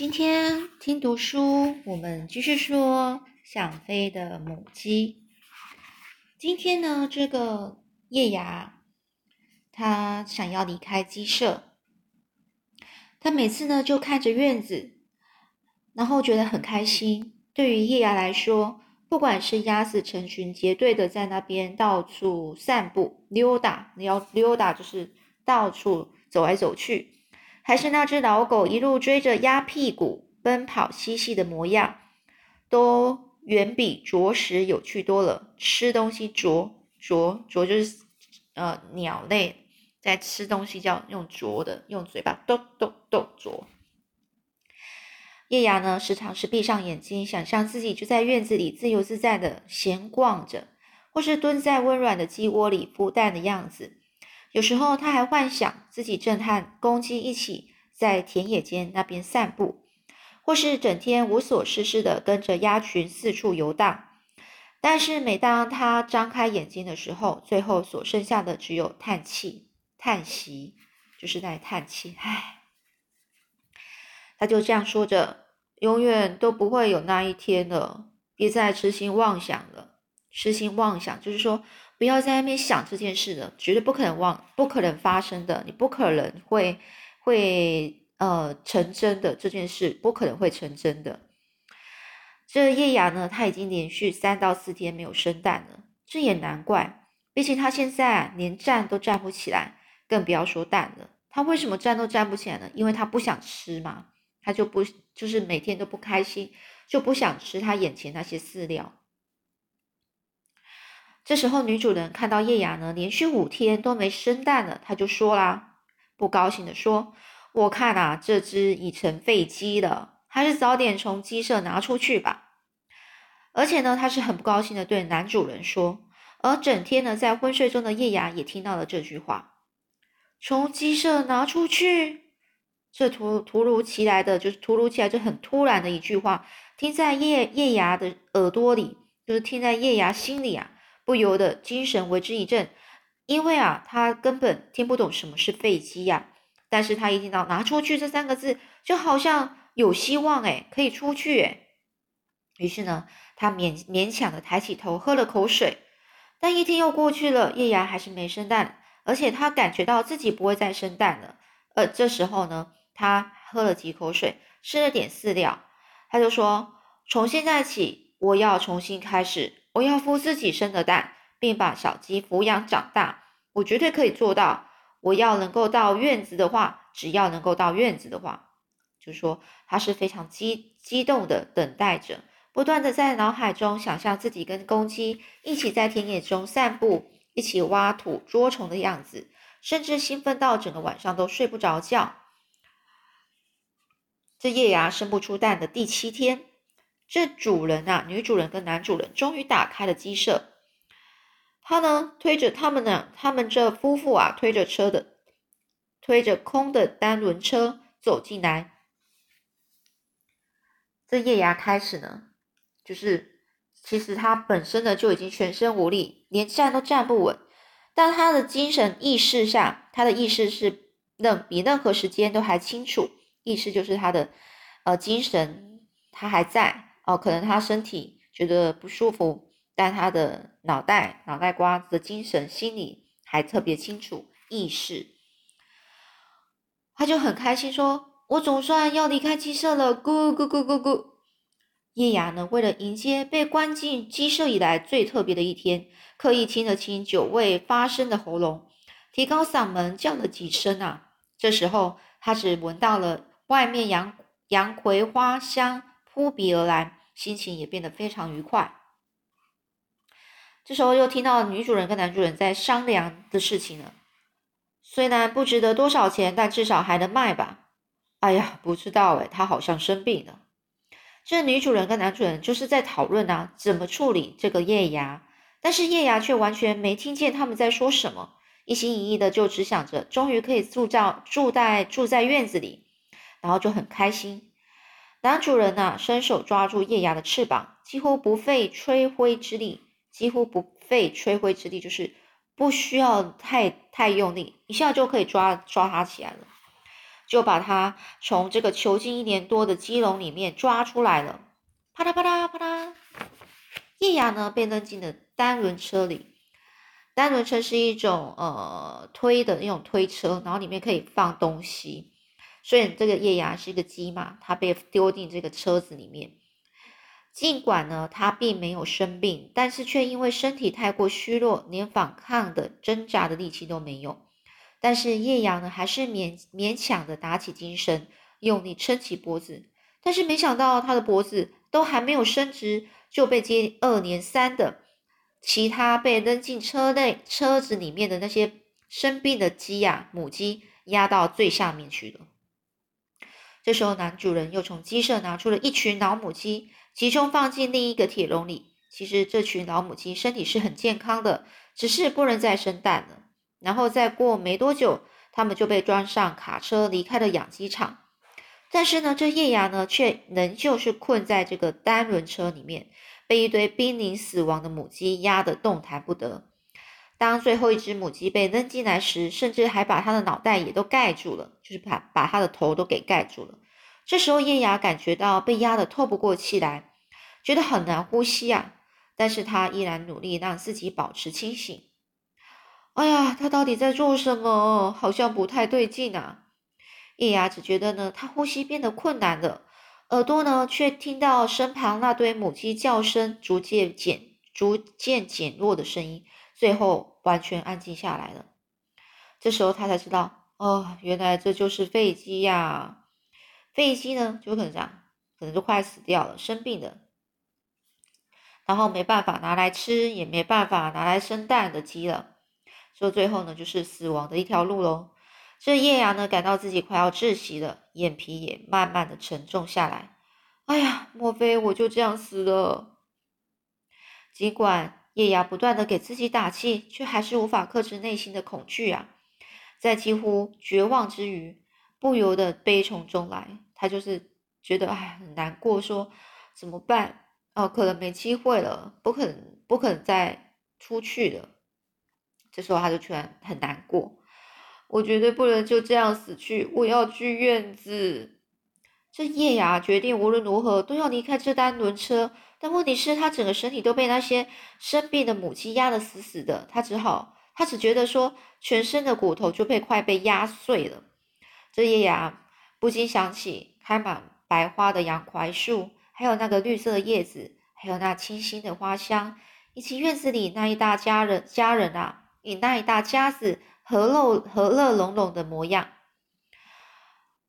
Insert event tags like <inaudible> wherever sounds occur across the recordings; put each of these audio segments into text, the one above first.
今天听读书，我们继续说想飞的母鸡。今天呢，这个叶芽，它想要离开鸡舍，它每次呢就看着院子，然后觉得很开心。对于叶芽来说，不管是鸭子成群结队的在那边到处散步溜达，你要溜达就是到处走来走去。还是那只老狗一路追着鸭屁股奔跑嬉戏的模样，都远比啄食有趣多了。吃东西啄啄啄就是呃鸟类在吃东西叫用啄的，用嘴巴咚咚咚啄。叶芽呢，时常是闭上眼睛，想象自己就在院子里自由自在的闲逛着，或是蹲在温软的鸡窝里孵蛋的样子。有时候他还幻想自己正和公鸡一起在田野间那边散步，或是整天无所事事的跟着鸭群四处游荡。但是每当他张开眼睛的时候，最后所剩下的只有叹气、叹息，就是在叹气。唉，他就这样说着：“永远都不会有那一天了，别再痴心妄想了。痴心妄想就是说。”不要在那边想这件事了，绝对不可能忘，不可能发生的，你不可能会会呃成真的这件事，不可能会成真的。这叶芽呢，它已经连续三到四天没有生蛋了，这也难怪，毕竟它现在连站都站不起来，更不要说蛋了。它为什么站都站不起来呢？因为它不想吃嘛，它就不就是每天都不开心，就不想吃它眼前那些饲料。这时候，女主人看到叶芽呢，连续五天都没生蛋了，她就说啦，不高兴的说：“我看啊，这只已成废鸡了，还是早点从鸡舍拿出去吧。”而且呢，她是很不高兴的对男主人说。而整天呢在昏睡中的叶芽也听到了这句话：“从鸡舍拿出去。”这突突如其来的，就是突如其来就很突然的一句话，听在叶叶芽的耳朵里，就是听在叶芽心里啊。不由得精神为之一振，因为啊，他根本听不懂什么是废鸡呀。但是他一听到“拿出去”这三个字，就好像有希望哎，可以出去哎。于是呢，他勉勉强的抬起头，喝了口水。但一天又过去了，叶芽还是没生蛋，而且他感觉到自己不会再生蛋了。呃，这时候呢，他喝了几口水，吃了点饲料，他就说：“从现在起，我要重新开始。”我要孵自己生的蛋，并把小鸡抚养长大。我绝对可以做到。我要能够到院子的话，只要能够到院子的话，就说他是非常激激动的等待着，不断的在脑海中想象自己跟公鸡一起在田野中散步，一起挖土捉虫的样子，甚至兴奋到整个晚上都睡不着觉。这叶芽生不出蛋的第七天。这主人啊，女主人跟男主人终于打开了鸡舍。他呢推着他们呢，他们这夫妇啊推着车的，推着空的单轮车走进来。这叶芽开始呢，就是其实他本身呢就已经全身无力，连站都站不稳。但他的精神意识下，他的意识是任比任何时间都还清楚。意识就是他的呃精神，他还在。哦，可能他身体觉得不舒服，但他的脑袋、脑袋瓜子的精神、心理还特别清楚，意识，他就很开心，说：“我总算要离开鸡舍了。”咕咕咕咕咕。叶芽呢，为了迎接被关进鸡舍以来最特别的一天，刻意清了清久未发声的喉咙，提高嗓门叫了几声啊。这时候，他只闻到了外面洋洋葵花香扑鼻而来。心情也变得非常愉快。这时候又听到女主人跟男主人在商量的事情了。虽然不值得多少钱，但至少还能卖吧？哎呀，不知道哎，他好像生病了。这女主人跟男主人就是在讨论啊，怎么处理这个叶芽。但是叶芽却完全没听见他们在说什么，一心一意的就只想着终于可以住在住在住在院子里，然后就很开心。男主人呐，伸手抓住叶芽的翅膀，几乎不费吹灰之力，几乎不费吹灰之力，就是不需要太太用力，一下就可以抓抓它起来了。就把它从这个囚禁一年多的鸡笼里面抓出来了。啪嗒啪嗒啪嗒，叶芽呢被扔进了单轮车里。单轮车是一种呃推的那种推车，然后里面可以放东西。所以这个叶芽是一个鸡嘛，它被丢进这个车子里面。尽管呢，它并没有生病，但是却因为身体太过虚弱，连反抗的挣扎的力气都没有。但是叶芽呢，还是勉勉强的打起精神，用力撑起脖子。但是没想到，他的脖子都还没有伸直，就被接二连三的其他被扔进车内车子里面的那些生病的鸡呀，母鸡压到最下面去了。这时候，男主人又从鸡舍拿出了一群老母鸡。集中放进另一个铁笼里。其实这群老母鸡身体是很健康的，只是不能再生蛋了。然后再过没多久，它们就被装上卡车离开了养鸡场。但是呢，这叶芽呢却仍旧是困在这个单轮车里面，被一堆濒临死亡的母鸡压得动弹不得。当最后一只母鸡被扔进来时，甚至还把它的脑袋也都盖住了，就是把把它的头都给盖住了。这时候，叶芽感觉到被压得透不过气来，觉得很难呼吸啊！但是他依然努力让自己保持清醒。哎呀，他到底在做什么？好像不太对劲啊！叶芽只觉得呢，他呼吸变得困难了，耳朵呢却听到身旁那堆母鸡叫声逐渐减、逐渐减弱的声音，最后完全安静下来了。这时候他才知道，哦，原来这就是废鸡呀！废鸡呢，就可能这样，可能就快死掉了，生病的，然后没办法拿来吃，也没办法拿来生蛋的鸡了，所以最后呢，就是死亡的一条路喽。这叶芽呢，感到自己快要窒息了，眼皮也慢慢的沉重下来。哎呀，莫非我就这样死了？尽管叶芽不断的给自己打气，却还是无法克制内心的恐惧啊，在几乎绝望之余。不由得悲从中来，他就是觉得哎很难过，说怎么办？哦，可能没机会了，不可能，不可能再出去了。这时候他就突然很难过，我绝对不能就这样死去，我要去院子。这叶芽决定无论如何都要离开这单轮车，但问题是，他整个身体都被那些生病的母鸡压得死死的，他只好，他只觉得说全身的骨头就被快被压碎了。这叶芽不禁想起开满白花的洋槐树，还有那个绿色的叶子，还有那清新的花香，以及院子里那一大家人家人啊，你那一大家子和乐和乐融融的模样。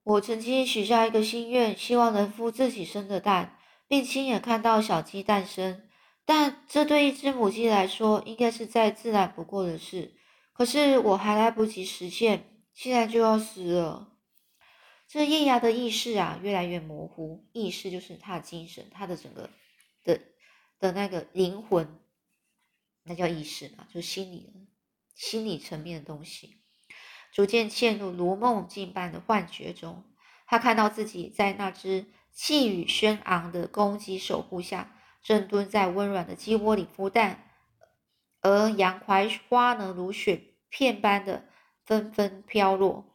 我曾经许下一个心愿，希望能孵自己生的蛋，并亲眼看到小鸡诞生。但这对一只母鸡来说，应该是再自然不过的事。可是我还来不及实现，现在就要死了。这叶芽的意识啊，越来越模糊。意识就是他的精神，他的整个的的那个灵魂，那叫意识嘛，就是心理心理层面的东西，逐渐陷入如梦境般的幻觉中。他看到自己在那只气宇轩昂的公鸡守护下，正蹲在温暖的鸡窝里孵蛋，而杨槐花呢，如雪片般的纷纷飘落。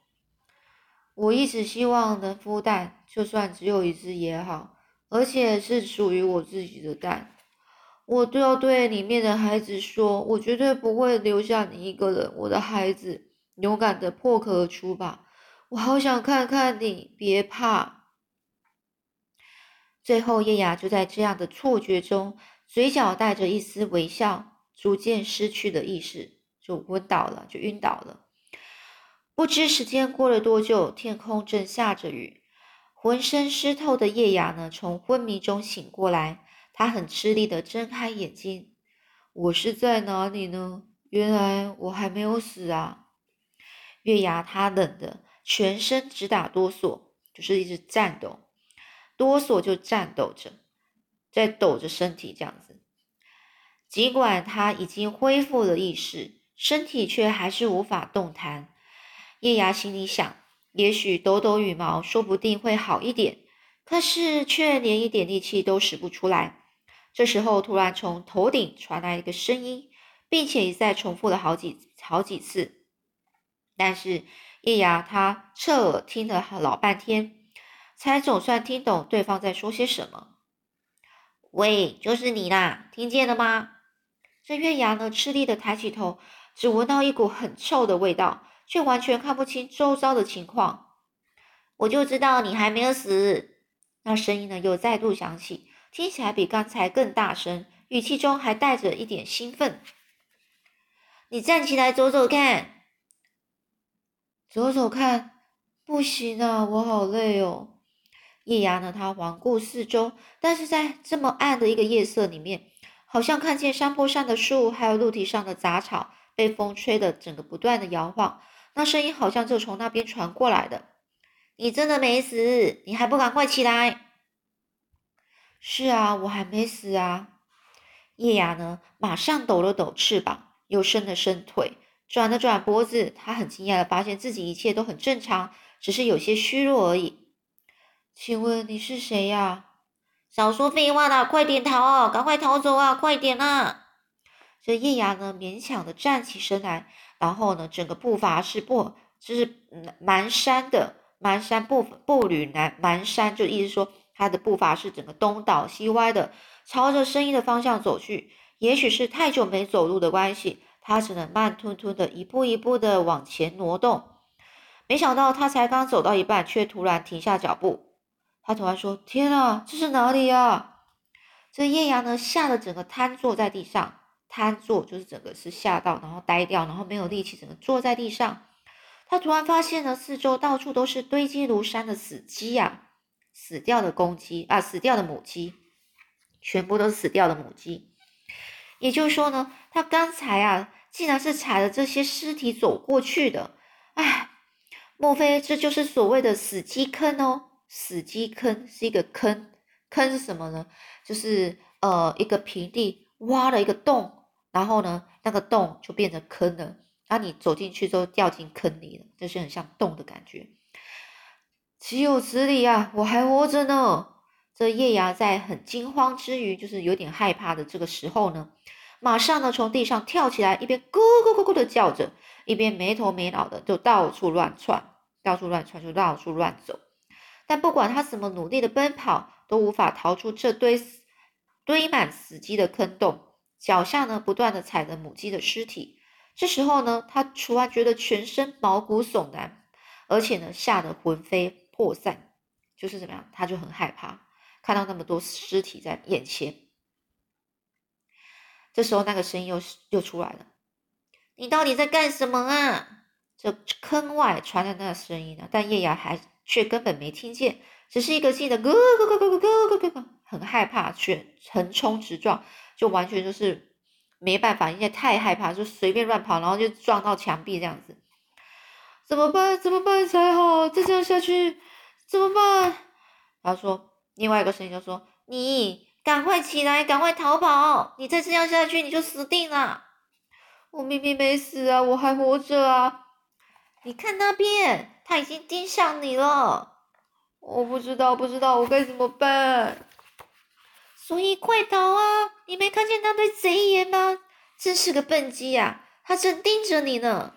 我一直希望能孵蛋，就算只有一只也好，而且是属于我自己的蛋。我都要对里面的孩子说，我绝对不会留下你一个人，我的孩子，勇敢的破壳而出吧！我好想看看你，别怕。最后，叶雅就在这样的错觉中，嘴角带着一丝微笑，逐渐失去了意识，就昏倒了，就晕倒了。不知时间过了多久，天空正下着雨，浑身湿透的叶芽呢，从昏迷中醒过来。他很吃力的睁开眼睛：“我是在哪里呢？原来我还没有死啊！”月牙他冷的全身直打哆嗦，就是一直颤抖，哆嗦就颤抖着，在抖着身体这样子。尽管他已经恢复了意识，身体却还是无法动弹。叶芽心里想：也许抖抖羽毛，说不定会好一点。可是却连一点力气都使不出来。这时候，突然从头顶传来一个声音，并且一再重复了好几好几次。但是叶芽他侧耳听了老半天，才总算听懂对方在说些什么。喂，就是你啦，听见了吗？这月牙呢，吃力的抬起头，只闻到一股很臭的味道，却完全看不清周遭的情况。我就知道你还没有死。那声音呢，又再度响起，听起来比刚才更大声，语气中还带着一点兴奋。你站起来走走看，走走看，不行啊，我好累哦。叶芽呢？他环顾四周，但是在这么暗的一个夜色里面，好像看见山坡上的树，还有陆地上的杂草被风吹得整个不断的摇晃。那声音好像就从那边传过来的。你真的没死？你还不赶快起来？是啊，我还没死啊。叶芽呢？马上抖了抖翅膀，又伸了伸腿，转了转脖子。他很惊讶的发现自己一切都很正常，只是有些虚弱而已。请问你是谁呀？少说废话了，快点逃啊！赶快逃走啊！快点啊！这叶芽呢，勉强的站起身来，然后呢，整个步伐是不，就是蹒跚的，蹒跚步步履蹒蹒跚，就意思说他的步伐是整个东倒西歪的，朝着声音的方向走去。也许是太久没走路的关系，他只能慢吞吞的一步一步的往前挪动。没想到他才刚走到一半，却突然停下脚步。他突然说：“天啊，这是哪里呀？”这叶阳呢，吓得整个瘫坐在地上，瘫坐就是整个是吓到，然后呆掉，然后没有力气，整个坐在地上。他突然发现呢四周到处都是堆积如山的死鸡呀，死掉的公鸡啊，死掉的母鸡，全部都是死掉的母鸡。也就是说呢，他刚才啊，竟然是踩着这些尸体走过去的。哎，莫非这就是所谓的死鸡坑哦？死鸡坑是一个坑，坑是什么呢？就是呃一个平地挖了一个洞，然后呢那个洞就变成坑了，然后你走进去之后掉进坑里了，就是很像洞的感觉。岂有此理啊！我还活着呢！这叶芽在很惊慌之余，就是有点害怕的这个时候呢，马上呢从地上跳起来，一边咕咕咕咕的叫着，一边没头没脑的就到处乱窜，到处乱窜就到处乱走。但不管他怎么努力的奔跑，都无法逃出这堆堆满死鸡的坑洞。脚下呢，不断的踩着母鸡的尸体。这时候呢，他突然觉得全身毛骨悚然，而且呢，吓得魂飞魄散。就是怎么样，他就很害怕，看到那么多尸体在眼前。这时候，那个声音又又出来了：“你到底在干什么啊？”这坑外传来那声音呢，但叶芽还。却根本没听见，只是一个劲的咯咯咯咯咯咯咯咯，很害怕，却横冲直撞，就完全就是没办法，因为太害怕，就随便乱跑，然后就撞到墙壁这样子。怎么办？怎么办才好？再这样下去怎么办？他说，另外一个声音就说：“你赶快起来，赶快逃跑！你再这样下去，你就死定了。我明明没死啊，我还活着啊！你看那边。”他已经盯上你了，我不知道，不知道我该怎么办。所以快逃啊！你没看见那对贼眼吗？真是个笨鸡呀！他正盯着你呢。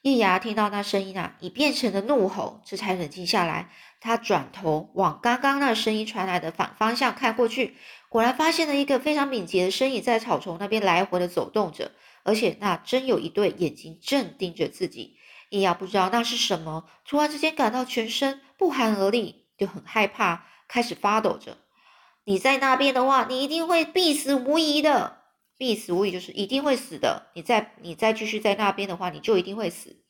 叶芽听到那声音啊，已变成了怒吼，这才冷静下来。他转头往刚刚那声音传来的反方向看过去，果然发现了一个非常敏捷的身影在草丛那边来回的走动着，而且那真有一对眼睛正盯着自己。叶芽不知道那是什么，突然之间感到全身不寒而栗，就很害怕，开始发抖着。你在那边的话，你一定会必死无疑的，必死无疑就是一定会死的。你再你再继续在那边的话，你就一定会死。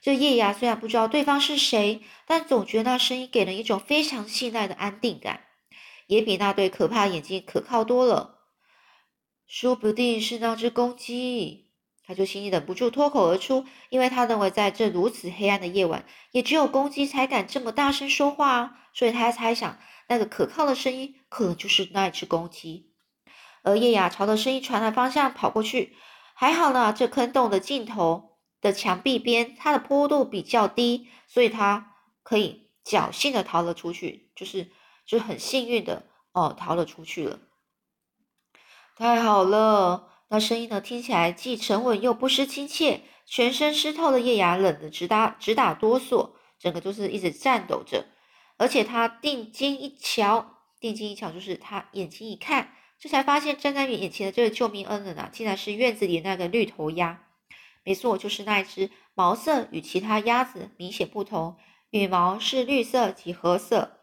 这叶芽虽然不知道对方是谁，但总觉得那声音给人一种非常信赖的安定感，也比那对可怕眼睛可靠多了。说不定是那只公鸡。他就心里忍不住脱口而出，因为他认为在这如此黑暗的夜晚，也只有公鸡才敢这么大声说话啊，所以他猜想那个可靠的声音可能就是那一只公鸡。而叶雅朝着声音传来方向跑过去，还好呢，这坑洞的尽头的墙壁边，它的坡度比较低，所以它可以侥幸的逃了出去，就是就是很幸运的哦，逃了出去了。太好了。那声音呢，听起来既沉稳又不失亲切，全身湿透的叶芽冷得直打直打哆嗦，整个就是一直颤抖着。而且他定睛一瞧，定睛一瞧，就是他眼睛一看，这才发现站在你眼前的这个救命恩人啊，竟然是院子里那个绿头鸭。没错，就是那一只毛色与其他鸭子明显不同，羽毛是绿色及褐色。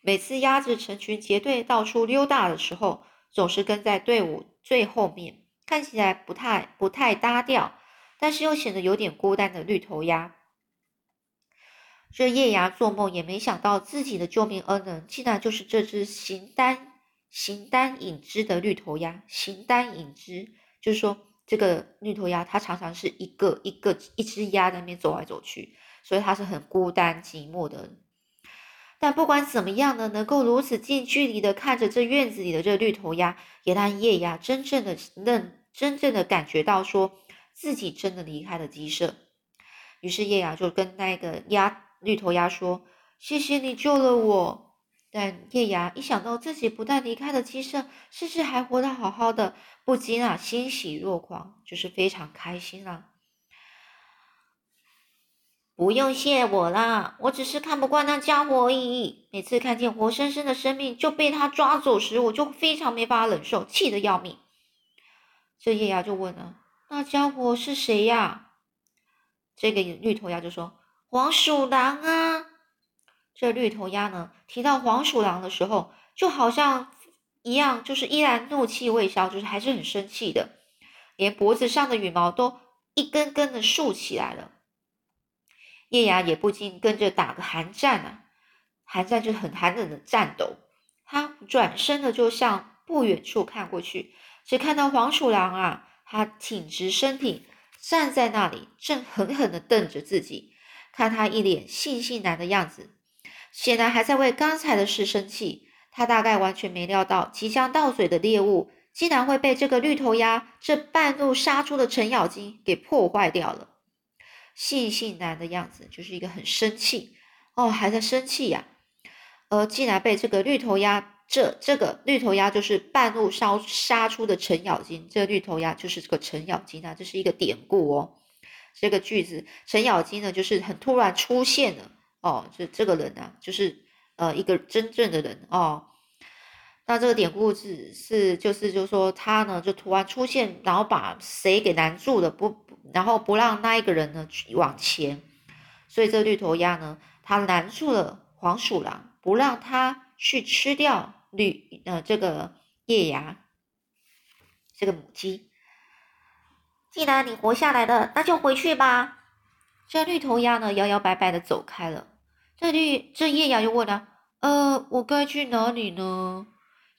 每次鸭子成群结队到处溜达的时候，总是跟在队伍最后面，看起来不太不太搭调，但是又显得有点孤单的绿头鸭。这叶芽做梦也没想到，自己的救命恩人竟然就是这只形单形单影只的绿头鸭。形单影只就是说。这个绿头鸭，它常常是一个一个一只鸭在那边走来走去，所以它是很孤单寂寞的。但不管怎么样呢，能够如此近距离的看着这院子里的这绿头鸭，也让叶芽真正的认真正的感觉到说自己真的离开了鸡舍。于是叶芽就跟那个鸭绿头鸭说：“谢谢你救了我。”但叶芽一想到自己不但离开了鸡舍，甚至还活得好好的，不禁啊欣喜若狂，就是非常开心了。不用谢我啦，我只是看不惯那家伙而已。每次看见活生生的生命就被他抓走时，我就非常没办法忍受，气得要命。这叶芽就问了：“那家伙是谁呀？”这个绿头鸭就说：“黄鼠狼啊。”这绿头鸭呢，提到黄鼠狼的时候，就好像一样，就是依然怒气未消，就是还是很生气的，连脖子上的羽毛都一根根的竖起来了。叶芽也不禁跟着打个寒战啊，寒战就很寒冷的颤抖。他转身的就向不远处看过去，只看到黄鼠狼啊，他挺直身体站在那里，正狠狠的瞪着自己，看他一脸悻悻然的样子。显然还在为刚才的事生气，他大概完全没料到即将到嘴的猎物竟然会被这个绿头鸭这半路杀出的程咬金给破坏掉了。悻悻然的样子就是一个很生气哦，还在生气呀，而竟然被这个绿头鸭这这个绿头鸭就是半路杀杀出的程咬金，这绿头鸭就是这个程咬金啊，这是一个典故哦。这个句子程咬金呢，就是很突然出现了。哦，这这个人啊，就是呃一个真正的人哦。那这个典故是是就是就是说他呢就突然出现，然后把谁给拦住了，不然后不让那一个人呢去往前。所以这绿头鸭呢，它拦住了黄鼠狼，不让它去吃掉绿呃这个叶芽这个母鸡。既然你活下来了，那就回去吧。这绿头鸭呢，摇摇摆摆的走开了。这绿这叶芽就问了：“呃，我该去哪里呢？”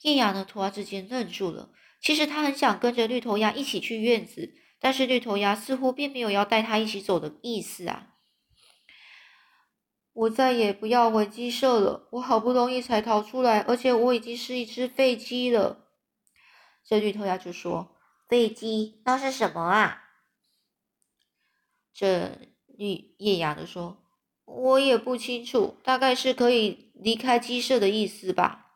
叶芽呢，突然之间愣住了。其实他很想跟着绿头鸭一起去院子，但是绿头鸭似乎并没有要带他一起走的意思啊。我再也不要回鸡舍了。我好不容易才逃出来，而且我已经是一只废鸡了。这绿头鸭就说：“飞机那是什么啊？”这。绿叶芽的说：“我也不清楚，大概是可以离开鸡舍的意思吧。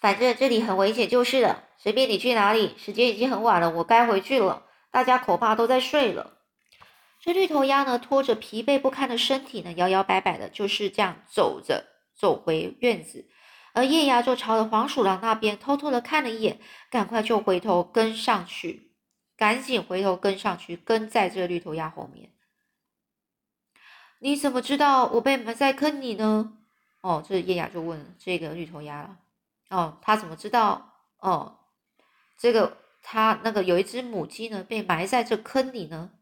反正这里很危险就是了。随便你去哪里，时间已经很晚了，我该回去了。大家恐怕都在睡了。”这绿头鸭呢，拖着疲惫不堪的身体呢，摇摇摆摆的，就是这样走着走回院子。而叶芽就朝着黄鼠狼那边偷偷的看了一眼，赶快就回头跟上去。赶紧回头跟上去，跟在这绿头鸭后面。你怎么知道我被埋在坑里呢？哦，这叶雅就问这个绿头鸭了。哦，他怎么知道？哦，这个他那个有一只母鸡呢，被埋在这坑里呢。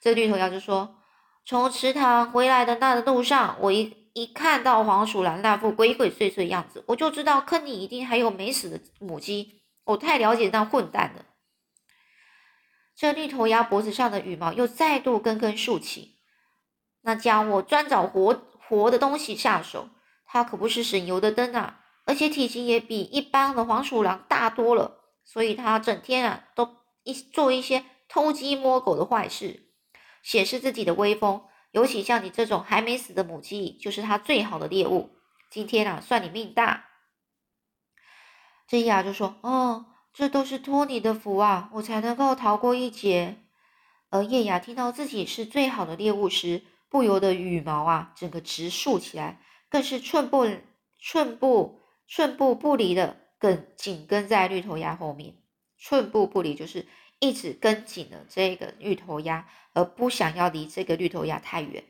这绿头鸭就说：“从池塘回来的那的路上，我一一看到黄鼠狼那副鬼鬼祟祟的样子，我就知道坑里一定还有没死的母鸡。我太了解那混蛋了。”这绿头鸭脖子上的羽毛又再度根根竖起，那家伙专找活活的东西下手，他可不是省油的灯啊！而且体型也比一般的黄鼠狼大多了，所以他整天啊都一做一些偷鸡摸狗的坏事，显示自己的威风。尤其像你这种还没死的母鸡，就是它最好的猎物。今天啊，算你命大。这亚就说：“哦。”这都是托你的福啊，我才能够逃过一劫。而叶雅听到自己是最好的猎物时，不由得羽毛啊整个直竖起来，更是寸步寸步寸步不离的跟紧跟在绿头鸭后面。寸步不离就是一直跟紧了这个绿头鸭，而不想要离这个绿头鸭太远。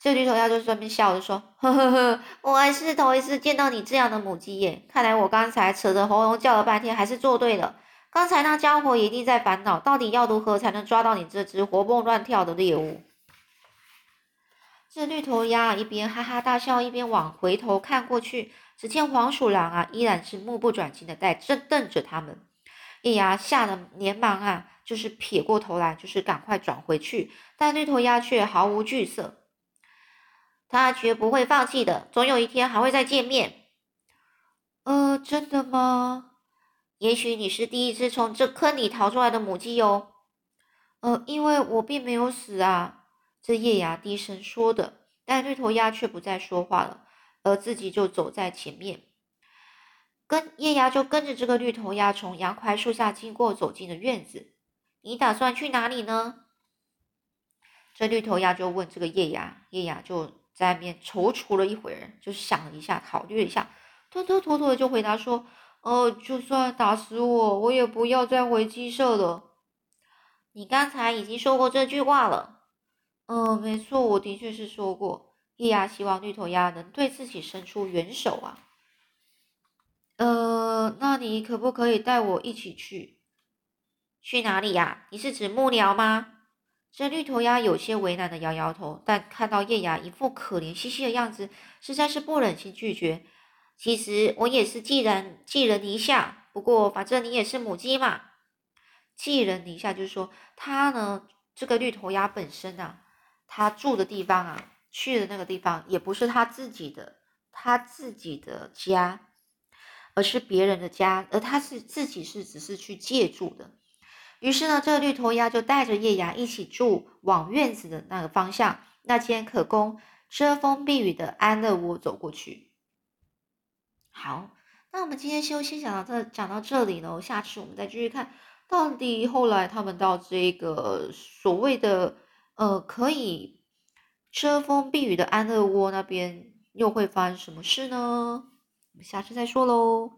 这绿头鸭就顺便笑着说：“ <laughs> 呵呵呵，我还是头一次见到你这样的母鸡耶！看来我刚才扯着喉咙叫了半天，还是做对了。刚才那家伙一定在烦恼，到底要如何才能抓到你这只活蹦乱跳的猎物？”这绿头鸭一边哈哈大笑，一边往回头看过去，只见黄鼠狼啊，依然是目不转睛的在正瞪着他们。叶牙吓得连忙啊，就是撇过头来，就是赶快转回去，但绿头鸭却毫无惧色。他绝不会放弃的，总有一天还会再见面。呃，真的吗？也许你是第一只从这坑里逃出来的母鸡哟。呃，因为我并没有死啊。这叶芽低声说的，但绿头鸭却不再说话了，而自己就走在前面，跟叶芽就跟着这个绿头鸭从杨槐树下经过，走进了院子。你打算去哪里呢？这绿头鸭就问这个叶芽，叶芽就。在那边踌躇了一会儿，就想了一下，考虑了一下，拖拖拖拖的就回答说：“呃，就算打死我，我也不要再回鸡舍了。”你刚才已经说过这句话了。嗯，没错，我的确是说过。叶芽希望绿头鸭能对自己伸出援手啊。呃，那你可不可以带我一起去？去哪里呀？你是指木僚吗？这绿头鸭有些为难的摇摇头，但看到叶芽一副可怜兮兮的样子，实在是不忍心拒绝。其实我也是寄人寄人篱下，不过反正你也是母鸡嘛。寄人篱下就是说，它呢，这个绿头鸭本身啊，它住的地方啊，去的那个地方也不是它自己的，它自己的家，而是别人的家，而他是自己是只是去借住的。于是呢，这个绿头鸭就带着叶芽一起住往院子的那个方向，那间可供遮风避雨的安乐窝走过去。好，那我们今天就先讲到这，讲到这里呢。下次我们再继续看，到底后来他们到这个所谓的呃可以遮风避雨的安乐窝那边，又会发生什么事呢？下次再说喽。